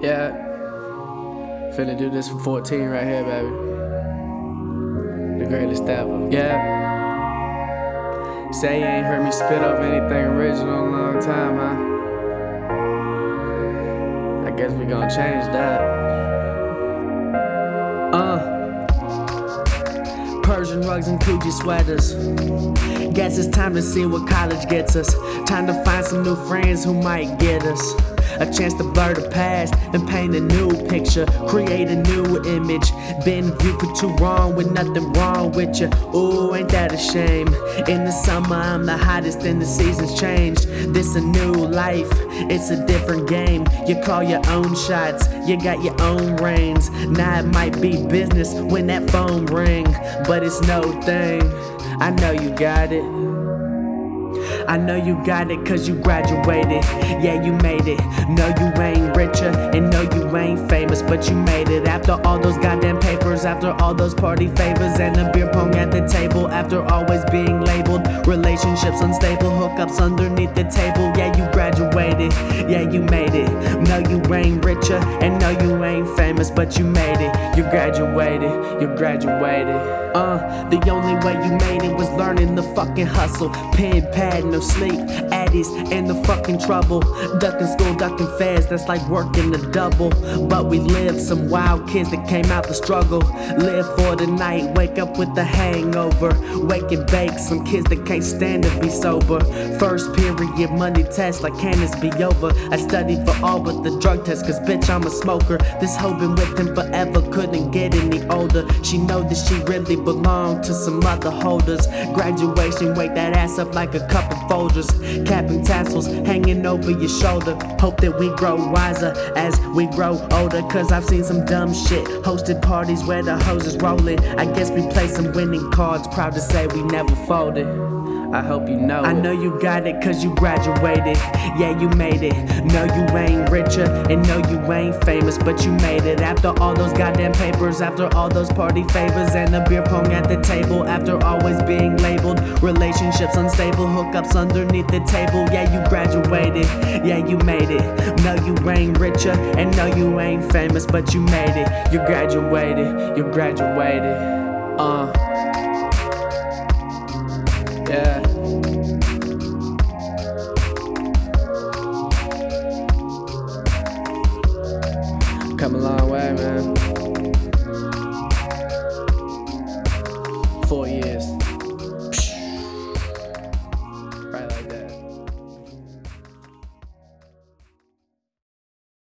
Yeah. Finna do this for 14 right here, baby. The greatest ever. Yeah. Say you ain't heard me spit up anything original in a long time, huh? I guess we gonna change that. Uh. Persian rugs and Coogi sweaters. Guess it's time to see what college gets us. Time to find some new friends who might get us. A chance to blur the past and paint a new picture. Create a new image. Been viewed for too wrong with nothing wrong with you. Ooh, ain't that a shame? In the summer, I'm the hottest and the seasons changed. This a new life, it's a different game. You call your own shots, you got your own reins. Now it might be business when that phone ring, but it's no thing. I know you got it. I know you got it cause you graduated. Yeah, you made it. No, you ain't richer, and no, you ain't famous, but you made it. After all those goddamn after all those party favors, and a beer pong at the table, after always being labeled. Relationships unstable, hookups underneath the table. Yeah, you graduated. Yeah, you made it. No, you ain't richer, and no, you ain't famous, but you made it. You graduated. You graduated. Uh, the only way you made it was learning the fucking hustle. Pen, pad, no sleep. Addies and the fucking trouble. Ducking school, ducking fast, that's like working a double. But we live some wild kids that came out the struggle. Live for the night, wake up with the hangover. Wake and bake, some kids that can't stand to be sober. First period, money test, like can this be over? I studied for all but the drug test, cause bitch, I'm a smoker. This hoe been with him forever, couldn't get any older. She know that she really belonged to some other holders. Graduation, wake that ass up like a couple Folgers. Cap and tassels hanging over your shoulder. Hope that we grow wiser as we grow older. Cause I've seen some dumb shit. Hosted parties where the hoses rolling. I guess we play some winning cards. Proud to say we never folded. I hope you know. I know you got it cause you graduated. Yeah, you made it. No, you ain't richer, and no, you ain't famous, but you made it. After all those goddamn papers, after all those party favors, and the beer pong at the table, after always being labeled. Relationships unstable, hookups underneath the table. Yeah, you graduated. Yeah, you made it. No, you ain't richer, and no, you ain't famous, but you made it. You graduated. You graduated. Uh. Yeah. Come a long way, man. Four years.